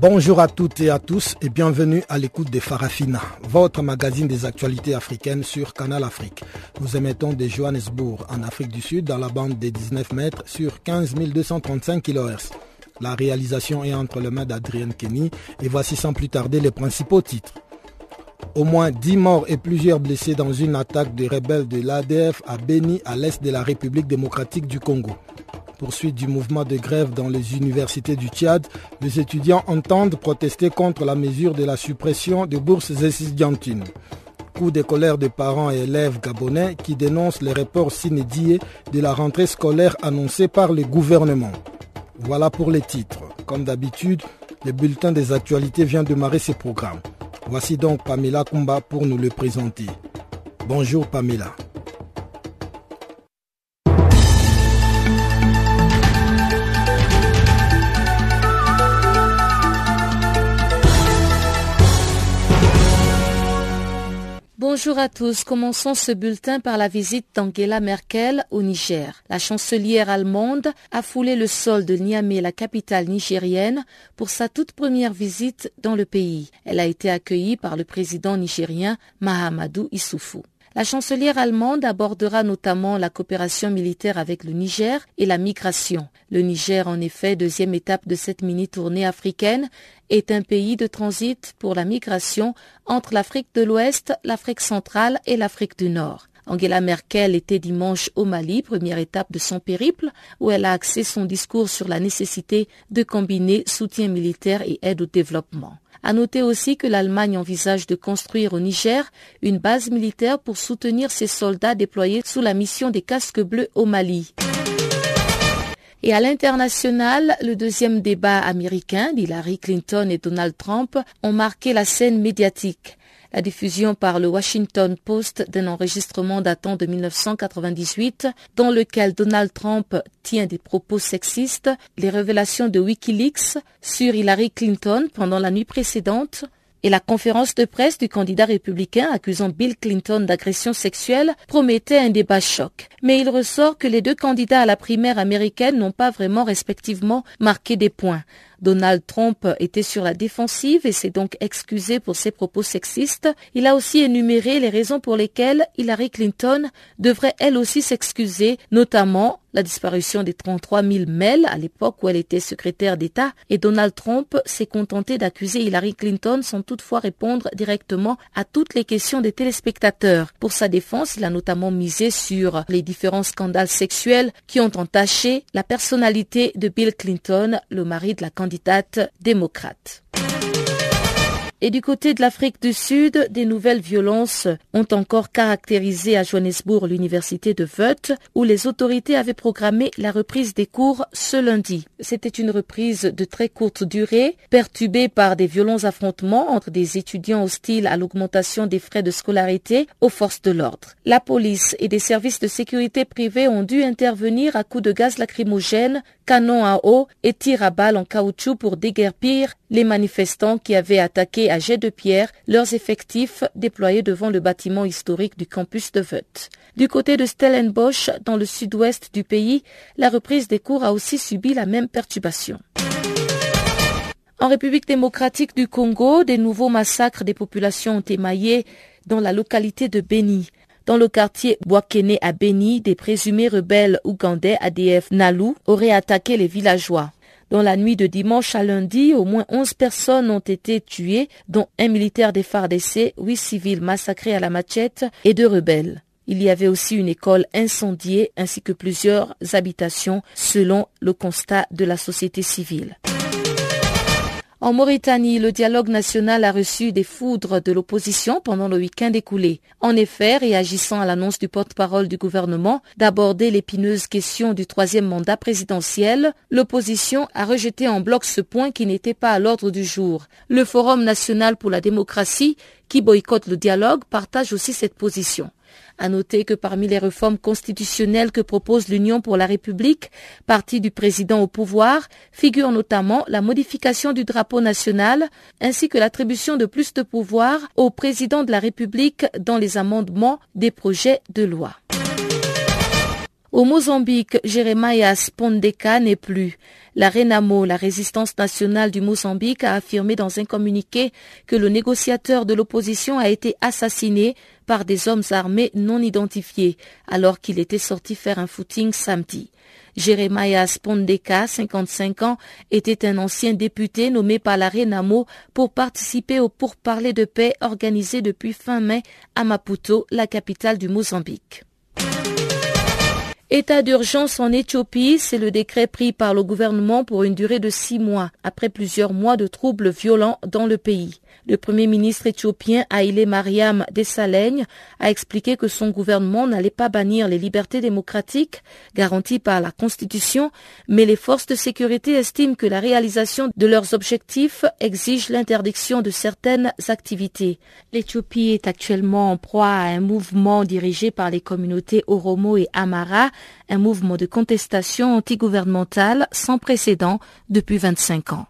Bonjour à toutes et à tous et bienvenue à l'écoute de Farafina, votre magazine des actualités africaines sur Canal Afrique. Nous émettons de Johannesburg en Afrique du Sud dans la bande des 19 mètres sur 15 235 kHz. La réalisation est entre les mains d'Adrienne Kenny et voici sans plus tarder les principaux titres. Au moins 10 morts et plusieurs blessés dans une attaque des rebelles de l'ADF à Beni à l'est de la République démocratique du Congo poursuite du mouvement de grève dans les universités du Tchad, les étudiants entendent protester contre la mesure de la suppression des bourses étudiantines. Coup de colère des parents et élèves gabonais qui dénoncent les reports s'inédits de la rentrée scolaire annoncée par le gouvernement. Voilà pour les titres. Comme d'habitude, le bulletin des actualités vient de démarrer ce programme. Voici donc Pamela Kumba pour nous le présenter. Bonjour Pamela. Bonjour à tous. Commençons ce bulletin par la visite d'Angela Merkel au Niger. La chancelière allemande a foulé le sol de Niamey, la capitale nigérienne, pour sa toute première visite dans le pays. Elle a été accueillie par le président nigérien Mahamadou Issoufou. La chancelière allemande abordera notamment la coopération militaire avec le Niger et la migration. Le Niger, en effet, deuxième étape de cette mini-tournée africaine, est un pays de transit pour la migration entre l'Afrique de l'Ouest, l'Afrique centrale et l'Afrique du Nord. Angela Merkel était dimanche au Mali, première étape de son périple, où elle a axé son discours sur la nécessité de combiner soutien militaire et aide au développement. À noter aussi que l'Allemagne envisage de construire au Niger une base militaire pour soutenir ses soldats déployés sous la mission des casques bleus au Mali. Et à l'international, le deuxième débat américain d'Hillary Clinton et Donald Trump ont marqué la scène médiatique la diffusion par le Washington Post d'un enregistrement datant de 1998 dans lequel Donald Trump tient des propos sexistes, les révélations de Wikileaks sur Hillary Clinton pendant la nuit précédente, et la conférence de presse du candidat républicain accusant Bill Clinton d'agression sexuelle promettait un débat choc. Mais il ressort que les deux candidats à la primaire américaine n'ont pas vraiment respectivement marqué des points. Donald Trump était sur la défensive et s'est donc excusé pour ses propos sexistes. Il a aussi énuméré les raisons pour lesquelles Hillary Clinton devrait elle aussi s'excuser, notamment la disparition des 33 000 mails à l'époque où elle était secrétaire d'État et Donald Trump s'est contenté d'accuser Hillary Clinton sans toutefois répondre directement à toutes les questions des téléspectateurs. Pour sa défense, il a notamment misé sur les différents scandales sexuels qui ont entaché la personnalité de Bill Clinton, le mari de la candidate démocrate. Et du côté de l'Afrique du Sud, des nouvelles violences ont encore caractérisé à Johannesburg l'université de Voet, où les autorités avaient programmé la reprise des cours ce lundi. C'était une reprise de très courte durée, perturbée par des violents affrontements entre des étudiants hostiles à l'augmentation des frais de scolarité aux forces de l'ordre. La police et des services de sécurité privés ont dû intervenir à coups de gaz lacrymogène, canons à eau et tirs à balles en caoutchouc pour déguerpir les manifestants qui avaient attaqué à jet de pierre leurs effectifs déployés devant le bâtiment historique du campus de Voet. Du côté de Stellenbosch, dans le sud-ouest du pays, la reprise des cours a aussi subi la même perturbation. En République démocratique du Congo, des nouveaux massacres des populations ont émaillé dans la localité de Beni. Dans le quartier Boakene à Beni, des présumés rebelles ougandais ADF Nalu auraient attaqué les villageois. Dans la nuit de dimanche à lundi, au moins 11 personnes ont été tuées, dont un militaire des FARDC, huit civils massacrés à la machette et deux rebelles. Il y avait aussi une école incendiée ainsi que plusieurs habitations selon le constat de la société civile. En Mauritanie, le dialogue national a reçu des foudres de l'opposition pendant le week-end écoulé. En effet, réagissant à l'annonce du porte-parole du gouvernement d'aborder l'épineuse question du troisième mandat présidentiel, l'opposition a rejeté en bloc ce point qui n'était pas à l'ordre du jour. Le Forum national pour la démocratie, qui boycotte le dialogue, partage aussi cette position. À noter que parmi les réformes constitutionnelles que propose l'Union pour la République, parti du président au pouvoir, figure notamment la modification du drapeau national ainsi que l'attribution de plus de pouvoir au président de la République dans les amendements des projets de loi. Au Mozambique, Jeremias Pondeka n'est plus. La Renamo, la résistance nationale du Mozambique, a affirmé dans un communiqué que le négociateur de l'opposition a été assassiné par des hommes armés non identifiés alors qu'il était sorti faire un footing samedi. Jeremias Pondeka, 55 ans, était un ancien député nommé par la Renamo pour participer au pourparlers de paix organisé depuis fin mai à Maputo, la capitale du Mozambique. État d'urgence en Éthiopie, c'est le décret pris par le gouvernement pour une durée de six mois, après plusieurs mois de troubles violents dans le pays. Le premier ministre éthiopien Haïlé Mariam Dessalegn a expliqué que son gouvernement n'allait pas bannir les libertés démocratiques garanties par la Constitution, mais les forces de sécurité estiment que la réalisation de leurs objectifs exige l'interdiction de certaines activités. L'Éthiopie est actuellement en proie à un mouvement dirigé par les communautés Oromo et Amara, un mouvement de contestation antigouvernementale sans précédent depuis 25 ans.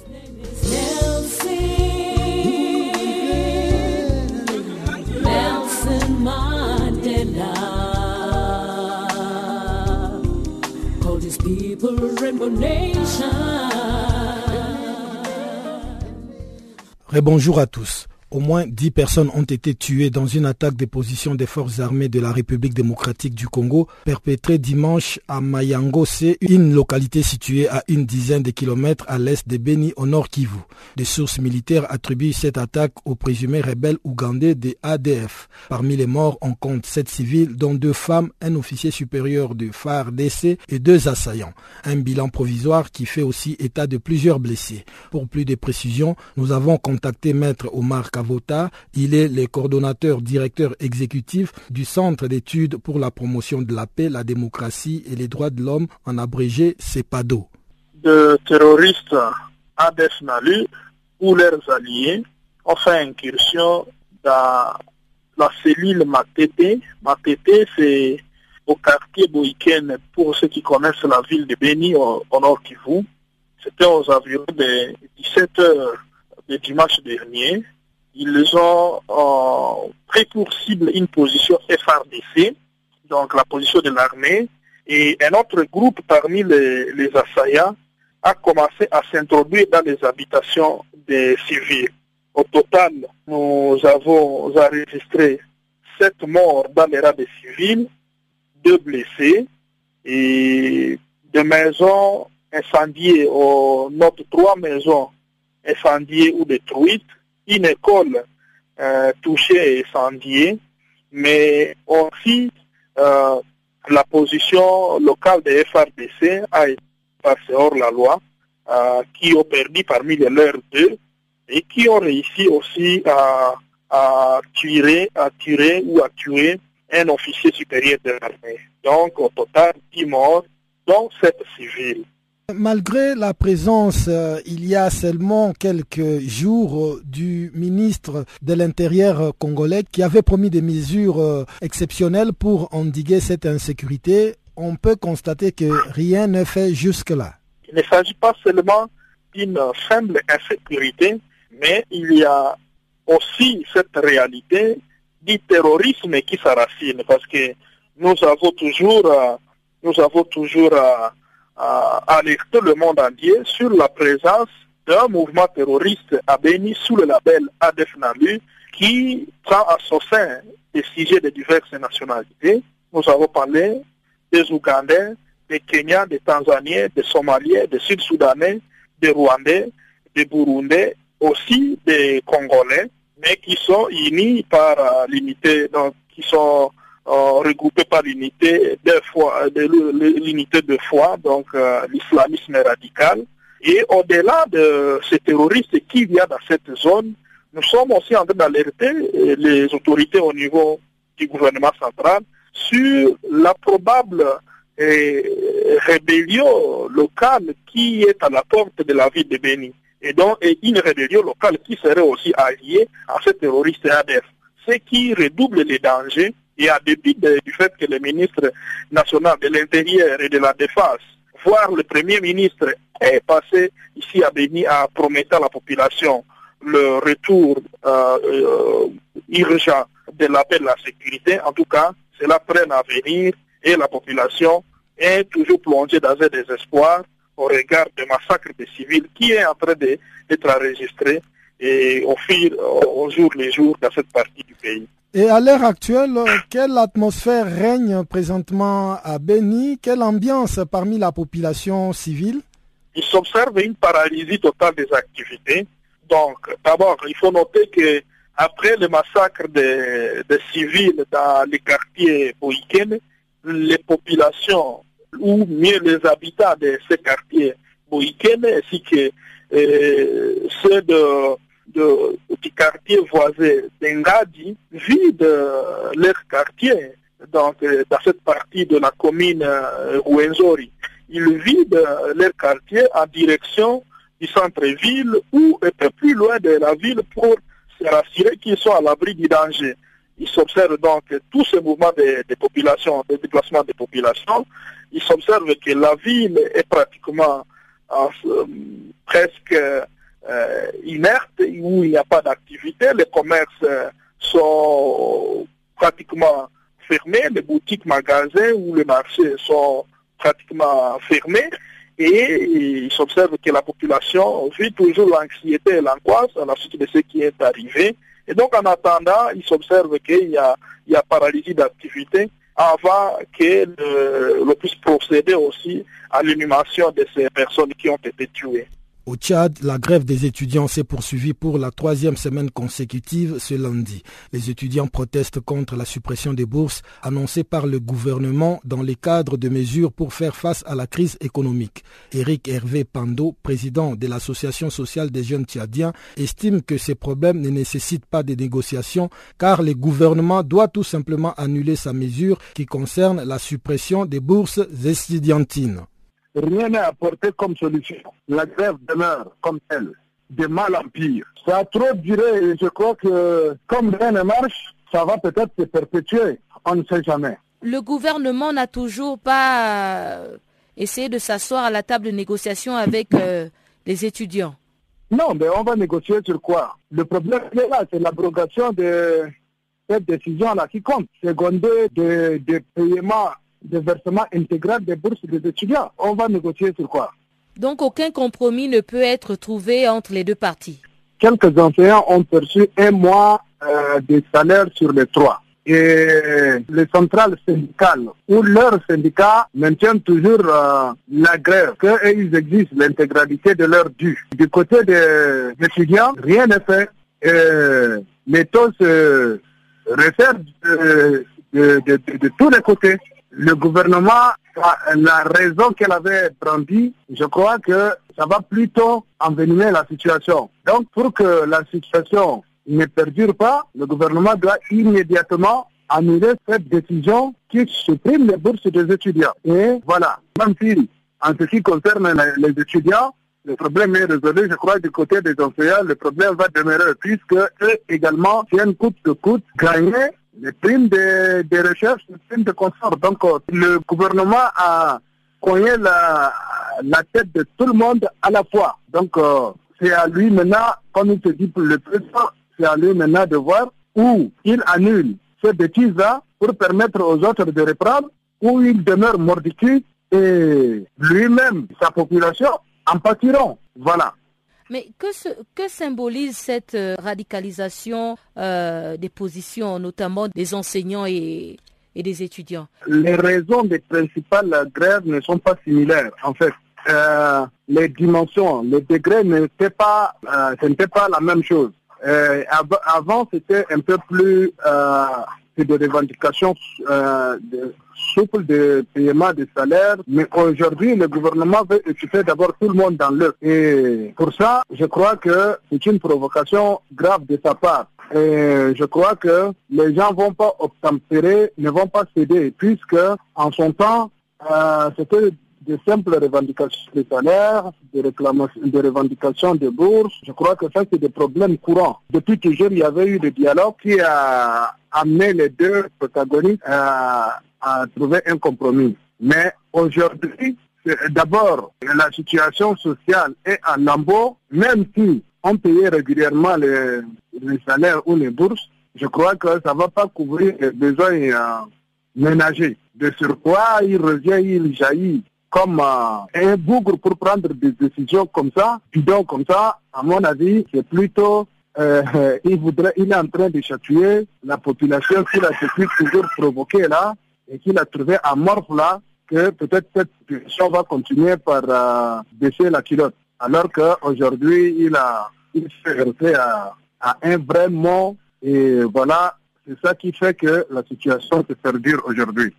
Rebonjour à tous. Au moins dix personnes ont été tuées dans une attaque des positions des forces armées de la République démocratique du Congo perpétrée dimanche à Mayangose, une localité située à une dizaine de kilomètres à l'est de Beni au nord Kivu. Des sources militaires attribuent cette attaque aux présumés rebelles ougandais des ADF. Parmi les morts, on compte sept civils, dont deux femmes, un officier supérieur du FARDC et deux assaillants. Un bilan provisoire qui fait aussi état de plusieurs blessés. Pour plus de précisions, nous avons contacté Maître Omar il est le coordonnateur directeur exécutif du Centre d'études pour la promotion de la paix, la démocratie et les droits de l'homme, en abrégé CEPADO. De terroristes ADF Nalu ou leurs alliés ont fait incursion dans la cellule Matete. Matete, c'est au quartier Boïken, pour ceux qui connaissent la ville de Beni, au, nord Kivu. C'était aux environs de 17 heures de dimanche dernier ils ont euh, pris pour cible une position FRDC, donc la position de l'armée, et un autre groupe parmi les, assaillants a commencé à s'introduire dans les habitations des civils. Au total, nous avons enregistré sept morts dans les rangs des civils, deux blessés et des maisons incendiées, au notre trois maisons incendiées ou détruites, une école euh, touchée et incendiée, mais aussi euh, la position locale des FRDC a été passée hors la loi, euh, qui ont perdu parmi les leurs deux et qui ont réussi aussi à, à à tuer ou à tuer un officier supérieur de l'armée. Donc au total, 10 morts, dont 7 civils. Malgré la présence, euh, il y a seulement quelques jours, euh, du ministre de l'Intérieur congolais qui avait promis des mesures euh, exceptionnelles pour endiguer cette insécurité, on peut constater que rien n'est fait jusque-là. Il ne s'agit pas seulement d'une simple insécurité, mais il y a aussi cette réalité du terrorisme qui s'arracine parce que nous avons toujours, nous avons toujours à alerter le monde entier sur la présence d'un mouvement terroriste à Béni sous le label ADF Nalu qui prend à son sein des sujets de diverses nationalités. Nous avons parlé des Ougandais, des Kenyans, des Tanzaniens, des Somaliens, des Sud-Soudanais, des Rwandais, des Burundais, aussi des Congolais, mais qui sont unis par l'unité, donc qui sont regroupés par l'unité de foi, de l'unité de foi, donc euh, l'islamisme radical. Et au-delà de ces terroristes qui viennent dans cette zone, nous sommes aussi en train d'alerter les autorités au niveau du gouvernement central sur la probable rébellion locale qui est à la porte de la ville de Béni. Et donc, une rébellion locale qui serait aussi alliée à ces terroristes ADF. Ce qui redouble les dangers et à dépit du fait que le ministre national de l'Intérieur et de la Défense, voire le Premier ministre, est passé ici à Béni à promettre à la population le retour euh, euh, urgent de la paix de la sécurité. En tout cas, cela traîne à venir et la population est toujours plongée dans un désespoir au regard des massacres des civils qui est en train d'être enregistré et au fil, au jour les jours dans cette partie du pays. Et à l'heure actuelle, quelle atmosphère règne présentement à Beni? Quelle ambiance parmi la population civile? Il s'observe une paralysie totale des activités. Donc, d'abord, il faut noter que après le massacre des, civils dans les quartiers Boïken, les populations, ou mieux les habitants de ces quartiers Boïken, ainsi que euh, ceux de, du quartier voisin d'Engadi, vident leur quartier donc, euh, dans cette partie de la commune euh, Ouenzori. Ils vident leur quartier en direction du centre-ville ou un peu plus loin de la ville pour se rassurer qu'ils sont à l'abri du danger. Il s'observe donc tous ces mouvements de, population, de déplacement des populations. Il s'observe que la ville est pratiquement euh, presque euh, inerte, où il n'y a pas d'activité. Les commerces euh, sont pratiquement fermés, les boutiques, magasins ou les marchés sont pratiquement fermés. Et il s'observe que la population vit toujours l'anxiété et l'angoisse à la suite de ce qui est arrivé. Et donc, en attendant, il s'observe qu'il y a, il y a paralysie d'activité avant que l'on puisse procéder aussi à l'inhumation de ces personnes qui ont été tuées. Au Tchad, la grève des étudiants s'est poursuivie pour la troisième semaine consécutive ce lundi. Les étudiants protestent contre la suppression des bourses annoncées par le gouvernement dans les cadres de mesures pour faire face à la crise économique. Éric Hervé Pando, président de l'Association sociale des jeunes tchadiens, estime que ces problèmes ne nécessitent pas de négociations car le gouvernement doit tout simplement annuler sa mesure qui concerne la suppression des bourses estudiantines rien n'est apporté comme solution. La grève demeure comme telle, de mal en pire. Ça a trop duré et je crois que comme rien ne marche, ça va peut-être se perpétuer. On ne sait jamais. Le gouvernement n'a toujours pas euh, essayé de s'asseoir à la table de négociation avec euh, les étudiants. Non, mais on va négocier sur quoi? Le problème est là, c'est l'abrogation de cette décision-là qui compte. Secondé de, de paiements de versement intégral des bourses des étudiants. On va négocier sur quoi? Donc aucun compromis ne peut être trouvé entre les deux parties. Quelques enseignants ont perçu un mois euh, de salaire sur les trois. Et les centrales syndicales ou leurs syndicats maintiennent toujours euh, la grève, qu'ils exigent l'intégralité de leur dû. Du côté des étudiants, rien n'est fait. Et les taux se de tous les côtés le gouvernement, la raison qu'elle avait brandie, je crois que ça va plutôt envenimer la situation. Donc, pour que la situation ne perdure pas, le gouvernement doit immédiatement annuler cette décision qui supprime les bourses des étudiants. Et voilà, même si en ce qui concerne les étudiants, le problème est résolu, je crois, du côté des enseignants, le problème va demeurer puisque eux également tiennent coûte de coûte gagner les primes de, recherche, les primes de confort. Donc, euh, le gouvernement a cogné la, tête de tout le monde à la fois. Donc, euh, c'est à lui maintenant, comme il se dit pour le président, c'est à lui maintenant de voir où il annule ces bêtises-là pour permettre aux autres de reprendre, où il demeure mordicus et lui-même, sa population, en pâtiront. Voilà. Mais que, symbolise cette euh, radicalisation euh, des positions, notamment des enseignants et, des étudiants? Les raisons des principales grèves ne sont pas similaires. En fait, euh, les dimensions, les degrés n'étaient pas, ce n'était pas la même chose. avant, c'était un peu plus de revendications de, souple de paiement des salaires, mais aujourd'hui, le gouvernement veut occuper d'abord tout le monde dans l'œuf. Et pour ça, je crois que c'est une provocation grave de sa part. Et je crois que les gens vont pas obtempérer, ne vont pas céder, puisque en son temps, euh, c'était de simples revendications de salaire, de, réclamations, de revendications de bourse. Je crois que ça, c'est des problèmes courants. Depuis toujours, il y avait eu des dialogues qui a amené les deux protagonistes à à trouver un compromis. Mais aujourd'hui, d'abord, la situation sociale est en lambeau, même si on payait régulièrement les, salaires ou les bourses, je crois que ça ne va pas couvrir les besoins euh, ménagers. De surcroît, il revient, il jaillit comme euh, un bougre pour prendre des décisions comme ça, donc comme ça, à mon avis, c'est plutôt euh, il voudrait, il est en train de chatouiller la population qu'il a toujours provoqué là, et qu'il a trouvé mort là que peut-être cette situation va continuer par euh, baisser la culotte. Alors qu'aujourd'hui, il a il s'est heurté à, à, un vrai mot et voilà, c'est ça qui fait que la situation se perdure aujourd'hui.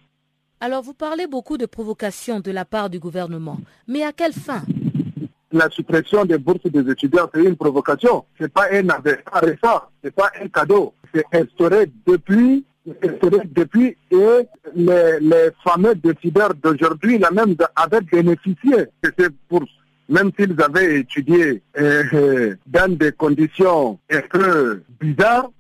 Alors vous parlez beaucoup de provocation de la part du gouvernement, mais à quelle fin? La suppression des bourses des étudiants, c'est une provocation. C'est pas un récent, c'est pas un cadeau. C'est instauré depuis depuis et les, fameux décideurs d'aujourd'hui, la même avaient bénéficié de ces bourses. Même s'ils avaient étudié euh, dans des conditions un peu bizarres,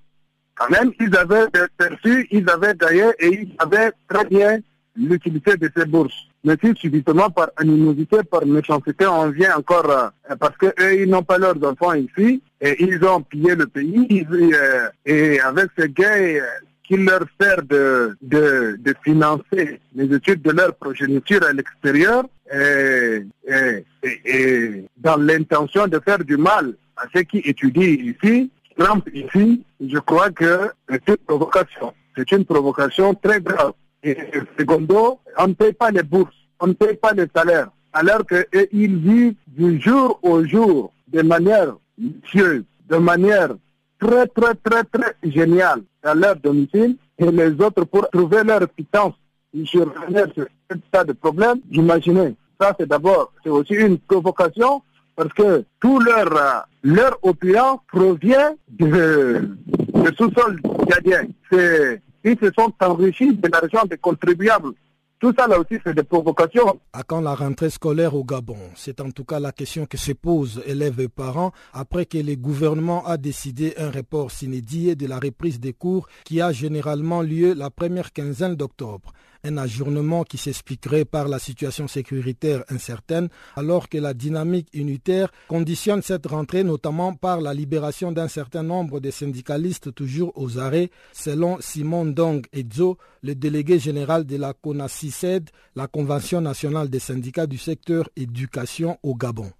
quand même, ils avaient perçu, ils avaient gagné et ils avaient très bien l'utilité de ces bourses. Mais si subitement par animosité, par méchanceté, on vient encore, euh, parce qu'eux, ils n'ont pas leurs enfants ici, et ils ont pillé le pays, euh, et avec ces gains, qui leur sert de, de, de, financer les études de leur progéniture à l'extérieur et, dans l'intention de faire du mal à ceux qui étudient ici, Trump ici, je crois que c'est une provocation. C'est une provocation très grave. Et secondo, on ne paye pas les bourses, on ne paye pas les salaires, alors qu'ils vivent du jour au jour de manière lucieuse, de manière très, très, très, très géniale à leur domicile et les autres pour trouver leur pitance sur ce tas de problèmes. Imaginez, ça c'est d'abord, c'est aussi une provocation parce que tout leur, euh, leur opulence provient de, sous-sol gardien. Ils se sont enrichis de l'argent des contribuables. Tout ça là aussi, c'est des provocations. À quand la rentrée scolaire au Gabon? C'est en tout cas la question que se posent élèves et parents après que le gouvernement a décidé un report s'inédit de la reprise des cours qui a généralement lieu la première quinzaine d'octobre un ajournement qui s'expliquerait par la situation sécuritaire incertaine, alors que la dynamique unitaire conditionne cette rentrée notamment par la libération d'un certain nombre de syndicalistes toujours aux arrêts, selon Simon Dong Edzo, le délégué général de la CONACICED, la Convention nationale des syndicats du secteur éducation au Gabon.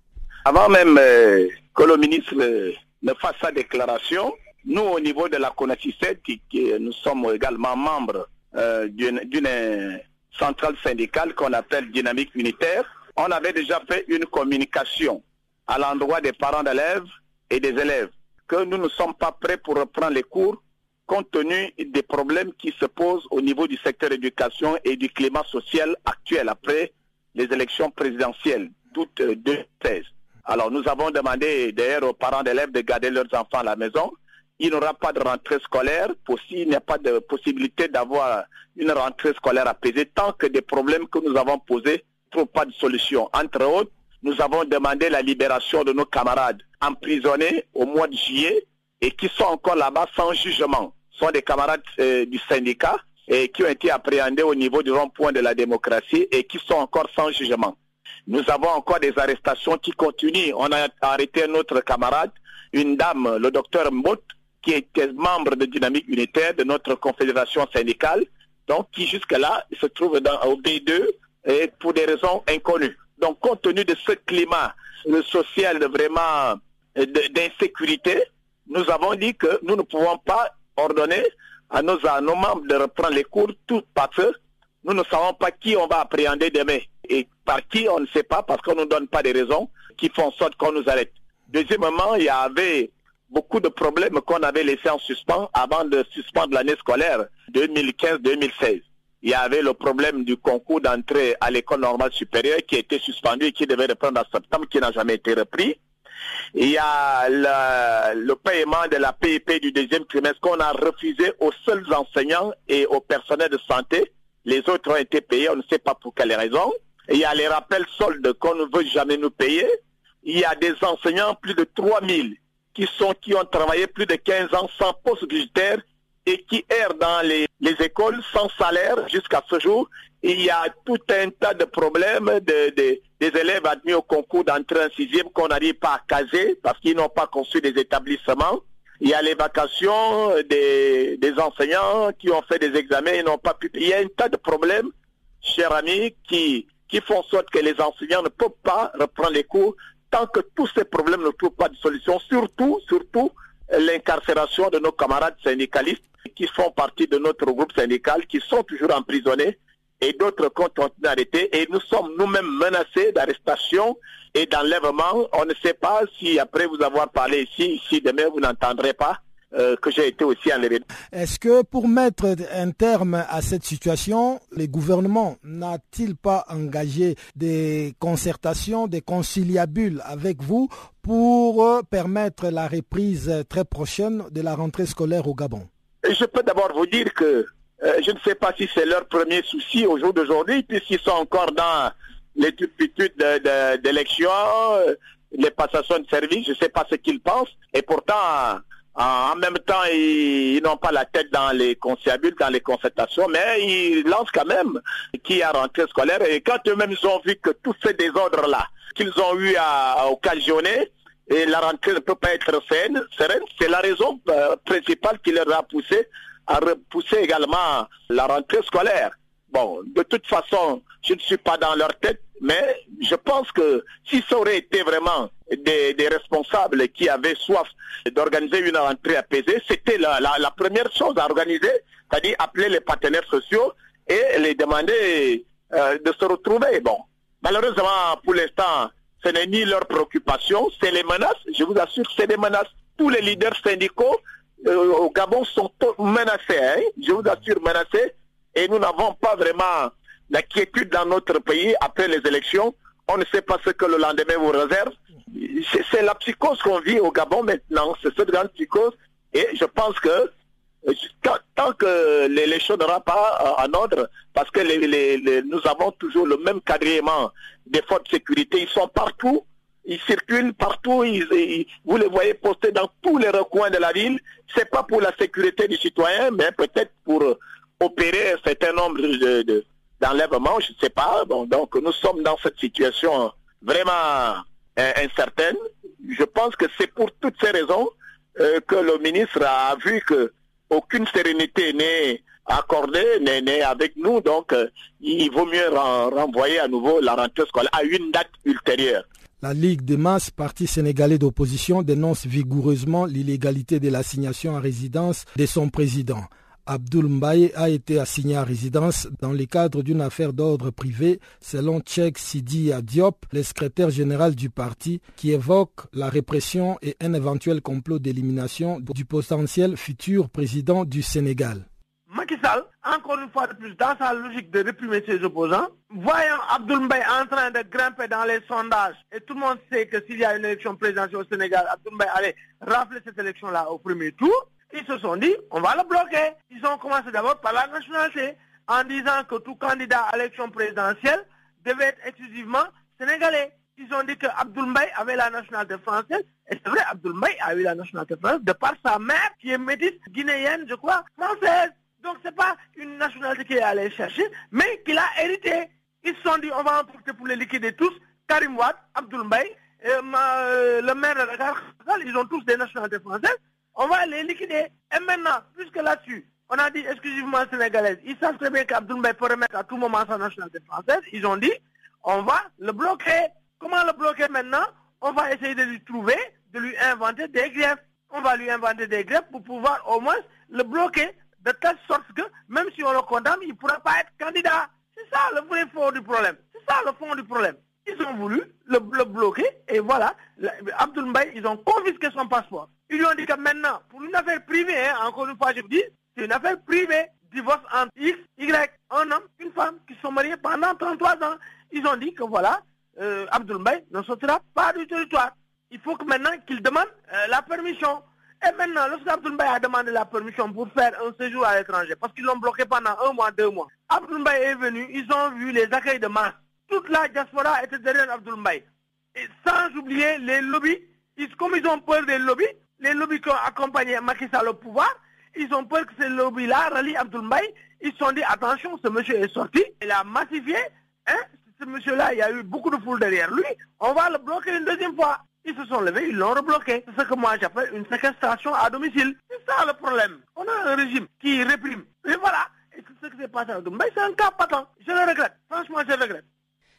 Avant même euh, que le ministre ne fasse sa déclaration, nous, au niveau de la CONACICED, qui, nous sommes également membres euh, d'une centrale syndicale qu'on appelle Dynamique Unitaire, on avait déjà fait une communication à l'endroit des parents d'élèves et des élèves que nous ne sommes pas prêts pour reprendre les cours compte tenu des problèmes qui se posent au niveau du secteur éducation et du climat social actuel après les élections présidentielles toutes deux thèses. Alors nous avons demandé d'ailleurs aux parents d'élèves de garder leurs enfants à la maison il n'y aura pas de rentrée scolaire, s'il n'y a pas de possibilité d'avoir une rentrée scolaire apaisée, tant que des problèmes que nous avons posés ne trouvent pas de solution. Entre autres, nous avons demandé la libération de nos camarades emprisonnés au mois de juillet et qui sont encore là-bas sans jugement. Ce sont des camarades euh, du syndicat et qui ont été appréhendés au niveau du rond-point de la démocratie et qui sont encore sans jugement. Nous avons encore des arrestations qui continuent. On a arrêté notre camarade, une dame, le docteur Mbot, qui était membre de Dynamique Unitaire de notre confédération syndicale, donc qui jusque-là se trouve dans, au B2 et pour des raisons inconnues. Donc compte tenu de ce climat social vraiment d'insécurité, nous avons dit que nous ne pouvons pas ordonner à nos, à nos membres de reprendre les cours tout parce que nous ne savons pas qui on va appréhender demain. Et par qui, on ne sait pas parce qu'on ne nous donne pas des raisons qui font sorte qu'on nous arrête. Deuxièmement, il y avait beaucoup de problèmes qu'on avait laissés en suspens avant de suspendre l'année scolaire 2015-2016. Il y avait le problème du concours d'entrée à l'école normale supérieure qui était suspendu et qui devait reprendre en septembre, qui n'a jamais été repris. Il y a le, le, paiement de la PIP du deuxième trimestre qu'on a refusé aux seuls enseignants et au personnel de santé. Les autres ont été payés, on ne sait pas pour quelles raisons. Il y a les rappels soldes qu'on ne veut jamais nous payer. Il y a des enseignants, plus de 3000, qui sont, qui ont travaillé plus de 15 ans sans poste budgétaire et qui errent dans les, les écoles sans salaire jusqu'à ce jour. Il y a tout un tas de problèmes de, de des élèves admis au concours d'entrée en sixième qu'on n'arrive pas à caser parce qu'ils n'ont pas conçu des établissements. Il y a les vacations des, des enseignants qui ont fait des examens et n'ont pas pu. Il y a un tas de problèmes, chers amis, qui, qui font sorte que les enseignants ne peuvent pas reprendre les cours tant que tous ces problèmes ne trouvent pas de solution. Surtout, surtout, l'incarcération de nos camarades syndicalistes qui font partie de notre groupe syndical, qui sont toujours emprisonnés et d'autres ont été arrêtés. Et nous sommes nous-mêmes menacés d'arrestation et d'enlèvement. On ne sait pas si après vous avoir parlé ici, si demain vous n'entendrez pas. Euh, que j'ai été aussi enlevé. Est-ce que pour mettre un terme à cette situation, le gouvernement n'a-t-il pas engagé des concertations, des conciliabules avec vous pour permettre la reprise très prochaine de la rentrée scolaire au Gabon? Je peux d'abord vous dire que euh, je ne sais pas si c'est leur premier souci au jour d'aujourd'hui, puisqu'ils sont encore dans les turpitudes d'élection, euh, les passations de service, je ne sais pas ce qu'ils pensent. Et pourtant, en même temps, ils, n'ont pas la tête dans les conciliabules, dans les concertations, mais ils lancent quand même qui a rentré scolaire. Et quand eux-mêmes ont vu que tous ces désordres-là qu'ils ont eu à, à occasionner, et la rentrée ne peut pas être saine, sereine, c'est la raison euh, principale qui leur a poussé à repousser également la rentrée scolaire. Bon, de toute façon, je ne suis pas dans leur tête, mais je pense que si ça aurait été vraiment des, responsables qui avaient soif d'organiser une rentrée apaisée, c'était la, première chose à organiser, c'est-à-dire appeler les partenaires sociaux et les demander euh, de se retrouver. Bon, malheureusement, pour l'instant, ce n'est ni leur préoccupation, c'est les menaces. Je vous assure, c'est des menaces. Tous les leaders syndicaux euh, au Gabon sont menacés, hein, je vous assure menacés, et nous n'avons pas vraiment d'inquiétude dans notre pays après les élections. On ne sait pas ce que le lendemain vous réserve. C'est la psychose qu'on vit au Gabon maintenant, c'est cette grande psychose, et je pense que tant que les, les choses n'auront pas en ordre, parce que les, les, nous avons toujours le même quadrillement des forces de sécurité, ils sont partout, ils circulent partout, ils, vous les voyez postés dans tous les recoins de la ville. C'est pas pour la sécurité du citoyen, mais peut-être pour opérer un certain nombre de d'enlèvements, je ne sais pas. Bon, donc nous sommes dans cette situation vraiment euh, incertaine. Je pense que c'est pour toutes ces raisons euh, que le ministre a vu que aucune sérénité n'est accordée, n'est avec nous. Donc, euh, il vaut mieux renvoyer à nouveau la rentrée scolaire à une date ultérieure. La Ligue des masses, parti sénégalais d'opposition, dénonce vigoureusement l'illégalité de l'assignation à résidence de son président. Abdoul Mbaye a été assigné à résidence dans le cadre d'une affaire d'ordre privé, selon Tchèque Sidi Diop, le secrétaire général du parti, qui évoque la répression et un éventuel complot d'élimination du potentiel futur président du Sénégal. Macky encore une fois de plus, dans sa logique de réprimer ses opposants, voyant Abdoul Mbaye en train de grimper dans les sondages, et tout le monde sait que s'il y a une élection présidentielle au Sénégal, Abdoul Mbaye allait rafler cette élection-là au premier tour, ils se sont dit, on va le bloquer. Ils ont commencé d'abord par la nationalité, en disant que tout candidat à l'élection présidentielle devait être exclusivement sénégalais. Ils ont dit que Abdoul avait la nationalité française, et c'est vrai, Abdoul a eu la nationalité française de par sa mère, qui est métisse guinéenne, je crois, française. Donc c'est pas une nationalité qu'il est allé chercher, mais qu'il a hérité. Ils se sont dit, on va en pour les liquider tous. Karim Wad, Abdoul Mbaye, et ma, le maire de Dakar, ils ont tous des nationalités françaises. On va les liquider. Et maintenant, puisque là-dessus, on a dit exclusivement sénégalaise, ils savent très bien qu'Abdoul Mbaye peut remettre à tout moment sa nationalité française. Ils ont dit, on va le bloquer. Comment le bloquer maintenant? On va essayer de lui trouver de lui inventer des greffes. On va lui inventer des greffes pour pouvoir au moins le bloquer de telle sorte que même si on le condamne, il ne pourra pas être candidat. C'est ça le vrai fond du problème. C'est ça le fond du problème. Ils ont voulu le, bloquer et voilà, Abdoul Mbaye, ils ont confisqué son passeport. Ils lui ont dit que maintenant, pour une affaire privée, hein, encore une fois je vous dis, c'est une affaire privée, divorce entre X, Y, un homme, une femme qui sont mariés pendant 33 ans. Ils ont dit que voilà, euh, Abdoul Mbaye ne sortira pas du territoire. Il faut que maintenant qu'il demande euh, la permission. Et maintenant, lorsque Abdoul Mbaye a demandé la permission pour faire un séjour à l'étranger, parce qu'ils l'ont bloqué pendant un mois, deux mois, Abdoul Mbaye est venu, ils ont vu les accueils de masse. Toute la diaspora était derrière Abdoul Mbaye. Et sans oublier les lobbies, comme ils ont peur des lobbies, les lobbies qui ont accompagné Macky Sall au pouvoir, ils ont peur que ces lobbies-là rallient Abdoul Mbaye. Ils se sont dit, attention, ce monsieur est sorti, il a massifié, hein, ce monsieur-là, il y a eu beaucoup de foule derrière lui, on va le bloquer une deuxième fois. Ils se sont levés, ils l'ont rebloqué. C'est ce que moi j'appelle une séquestration à domicile. C'est ça le problème. On a un régime qui réprime. Et voilà. Et c'est ce qui s'est passé à Mais c'est un cas patent. Je le regrette. Franchement, je le regrette.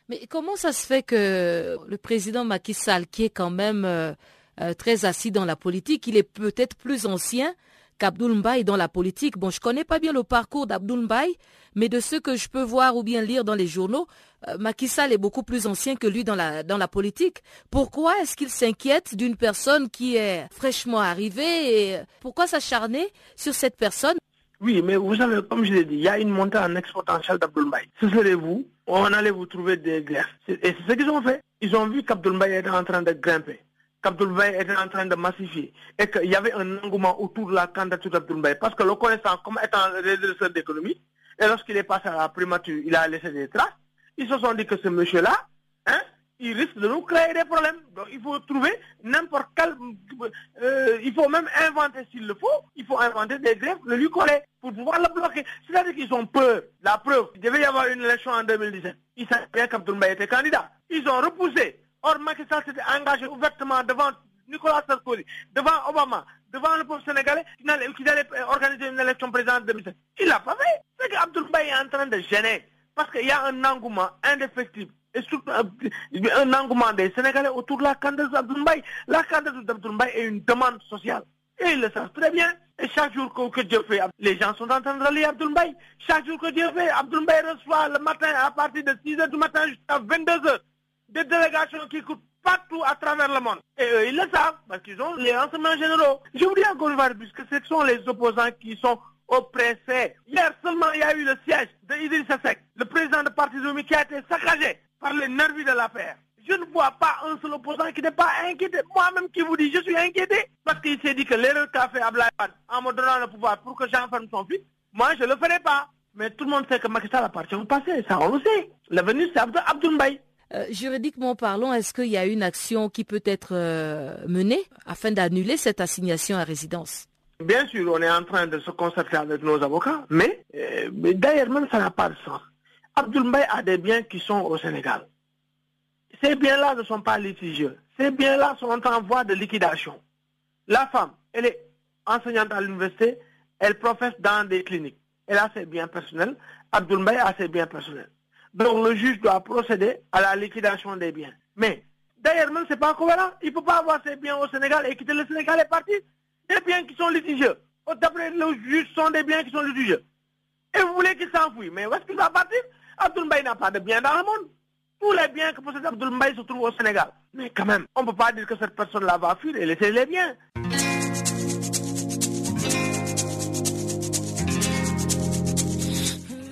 Mais comment ça se fait que le président Macky Sall, qui est quand même euh, euh, très assis dans la politique, il est peut-être plus ancien qu'Abdoul Mbaye dans la politique? Bon, je connais pas bien le parcours d'Abdoul Mbaye, mais de ce que je peux voir ou bien lire dans les journaux, euh, Macky Sall est beaucoup plus ancien que lui dans la, politique. Pourquoi est-ce qu'il s'inquiète d'une personne qui est fraîchement arrivée et pourquoi s'acharner sur cette personne? Oui, mais vous savez, comme je l'ai dit, il y a une montée en Mbaye. Ce serait vous, on allait vous trouver des greffes. Et c'est ce qu'ils ont fait. Ils ont vu qu'Abdoul Mbaye était en train de grimper qu'Abdoul était en train de massifier et qu'il y avait un engouement autour de la candidature d'Abdoul parce que le connaissant comme étant redresseur d'économie, et lorsqu'il est passé à la primature, il a laissé des traces, ils se sont dit que ce monsieur-là, il risque de nous créer des problèmes. Donc il faut trouver n'importe quel... Euh, il faut même inventer s'il le faut, il faut inventer des greffes, le lui coller pour pouvoir le bloquer. C'est-à-dire qu'ils ont peur. La preuve, il devait y avoir une élection en 2017. Ils savaient bien qu'Abdoul était candidat. Ils ont repoussé Or, Macky Sall s'était engagé ouvertement devant Nicolas Sarkozy, devant Obama, devant le peuple sénégalais, qui allait, organiser une élection présidentielle 2007. Il l'a pas fait. C'est qu'Abdoul Mbaye est en train de gêner. Parce qu'il y a un engouement indéfectible un engouement des Sénégalais autour de la candidature d'Abdoul. La candidature d'Abdoul est une demande sociale. Et ils le savent très bien. Et chaque jour que, Dieu fait, les gens sont en train de relier Abdoul. Chaque jour que Dieu fait, Abdoul reçoit le matin à partir de 6h du matin jusqu'à 22h des délégations qui coûtent partout à travers le monde. Et eux, ils le savent, parce qu'ils ont les renseignements généraux. Je vous dis encore une fois, puisque ce sont les opposants qui sont oppressés. Hier seulement, il y a eu le siège de Idrissa Seck, le président de Parti Zoumi, qui a été saccagé par les nervis de l'affaire. Je ne vois pas un seul opposant qui n'est pas inquiété. Moi-même qui vous dis, je suis inquiété. Parce qu'il s'est dit que l'erreur qu'a fait Ablaï en me donnant le pouvoir pour que j'enferme son fils, moi je ne le ferai pas. Mais tout le monde sait que Macky Sall appartient au passé, ça on le sait. L'avenir c'est Abdoul. Euh, juridiquement parlant, est-ce qu'il y a une action qui peut être euh, menée afin d'annuler cette assignation à résidence? Bien sûr, on est en train de se concerter avec nos avocats, mais, euh, d'ailleurs même ça n'a pas de sens. Abdoul Mbaye a des biens qui sont au Sénégal. Ces biens-là ne sont pas litigieux. Ces biens-là sont en voie de liquidation. La femme, elle est enseignante à l'université, elle professe dans des cliniques. Elle a ses biens personnels. Abdoul a ses biens personnels. Donc le juge doit procéder à la liquidation des biens. Mais d'ailleurs même c'est pas cohérent. Il ne peut pas avoir ses biens au Sénégal et quitter le Sénégal et partir. Des biens qui sont litigieux. D'après le juge, sont des biens qui sont litigieux. Et vous voulez qu'il s'enfuit. Mais où est-ce qu'il va partir? Abdoul n'a pas de biens dans le monde. Tous les biens que possède Abdoul Mbaye se trouvent au Sénégal. Mais quand même, on ne peut pas dire que cette personne-là va fuir et laisser les biens.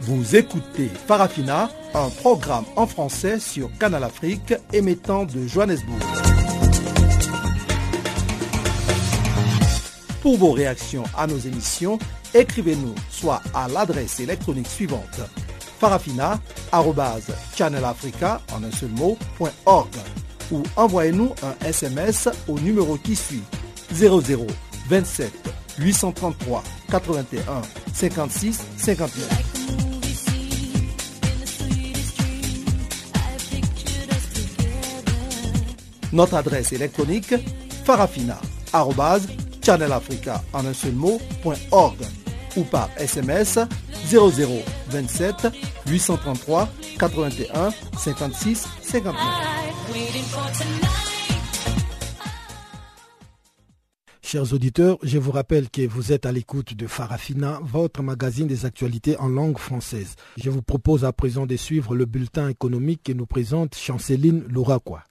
Vous écoutez Farafina un programme en français sur Canal Afrique émettant de Johannesburg. Pour vos réactions à nos émissions, écrivez-nous soit à l'adresse électronique suivante mot, ou envoyez-nous un SMS au numéro qui suit 00 27 833 81 56 59. Notre adresse électronique farafina.channelafrica en un seul ou par SMS 0027 833 81 56 59. Chers auditeurs, je vous rappelle que vous êtes à l'écoute de Farafina, votre magazine des actualités en langue française. Je vous propose à présent de suivre le bulletin économique que nous présente Chanceline Louraquois.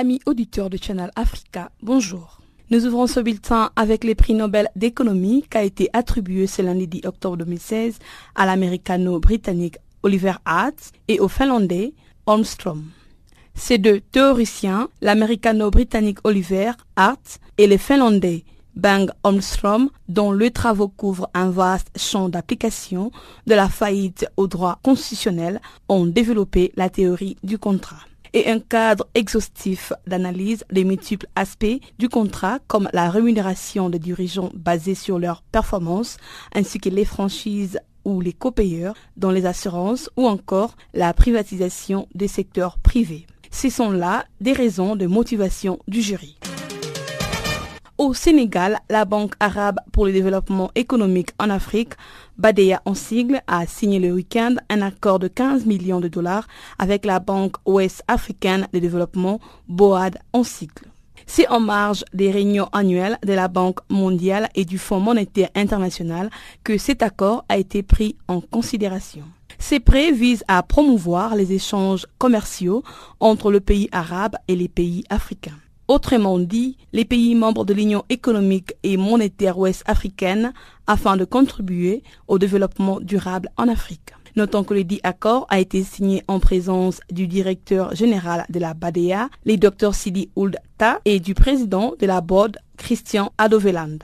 Amis auditeurs de Channel Africa, bonjour. Nous ouvrons ce bulletin avec les prix Nobel d'économie qui a été attribué ce lundi 10 octobre 2016 à l'américano-britannique Oliver Hart et au finlandais Holmstrom. Ces deux théoriciens, l'américano-britannique Oliver Hart et le finlandais Bang Holmstrom, dont le travaux couvre un vaste champ d'application de la faillite au droit constitutionnel, ont développé la théorie du contrat et un cadre exhaustif d'analyse des multiples aspects du contrat comme la rémunération des dirigeants basée sur leur performance ainsi que les franchises ou les copayeurs dans les assurances ou encore la privatisation des secteurs privés. Ce sont là des raisons de motivation du jury. Au Sénégal, la Banque arabe pour le développement économique en Afrique, Badea en sigle, a signé le week-end un accord de 15 millions de dollars avec la Banque ouest africaine de développement, BOAD en sigle. C'est en marge des réunions annuelles de la Banque mondiale et du Fonds monétaire international que cet accord a été pris en considération. Ces prêts visent à promouvoir les échanges commerciaux entre le pays arabe et les pays africains. Autrement dit, les pays membres de l'Union économique et monétaire ouest africaine afin de contribuer au développement durable en Afrique. Notons que le dit accord a été signé en présence du directeur général de la BADEA, le Dr Sidi Ould Ta, et du président de la board, Christian Adoveland.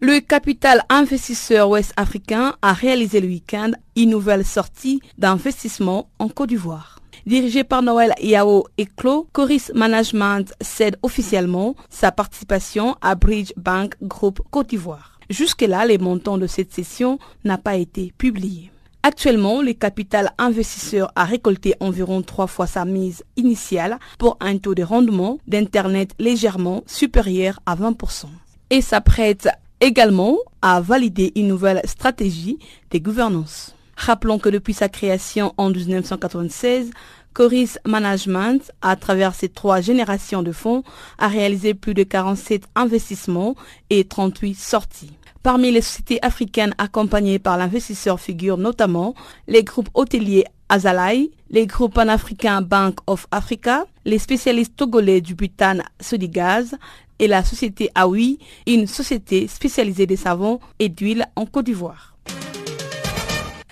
Le capital investisseur ouest-africain a réalisé le week-end une nouvelle sortie d'investissement en Côte d'Ivoire. Dirigé par Noël Yao Eklo, Coris Management cède officiellement sa participation à Bridge Bank Group Côte d'Ivoire. Jusque-là, les montants de cette session n'ont pas été publiés. Actuellement, le capital investisseur a récolté environ trois fois sa mise initiale pour un taux de rendement d'Internet légèrement supérieur à 20%. Et s'apprête également à valider une nouvelle stratégie de gouvernance. Rappelons que depuis sa création en 1996, Coris Management, à travers ses trois générations de fonds, a réalisé plus de 47 investissements et 38 sorties. Parmi les sociétés africaines accompagnées par l'investisseur figurent notamment les groupes hôteliers Azalai, les groupes panafricains Bank of Africa, les spécialistes togolais du butane Sodigaz et la société Aoui, une société spécialisée des savons et d'huile en Côte d'Ivoire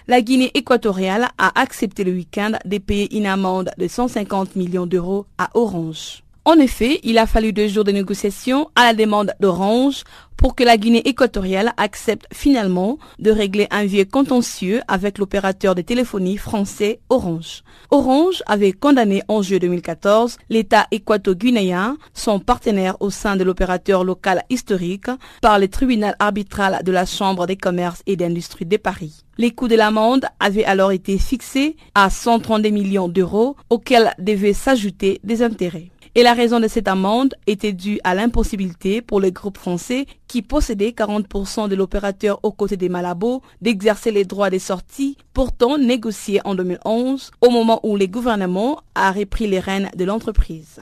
la Guinée équatoriale a accepté le week-end de payer une amende de 150 millions d'euros à Orange. En effet, il a fallu deux jours de négociations à la demande d'Orange pour que la Guinée équatoriale accepte finalement de régler un vieux contentieux avec l'opérateur de téléphonie français Orange. Orange avait condamné en juillet 2014 l'État équato-guinéen, son partenaire au sein de l'opérateur local historique, par le tribunal arbitral de la Chambre des commerces et d'industrie de Paris. Les coûts de l'amende avaient alors été fixés à 132 millions d'euros auxquels devaient s'ajouter des intérêts. Et la raison de cette amende était due à l'impossibilité pour le groupe français qui possédait 40% de l'opérateur aux côtés des Malabo d'exercer les droits des sorties, pourtant négociés en 2011, au moment où le gouvernement a repris les rênes de l'entreprise.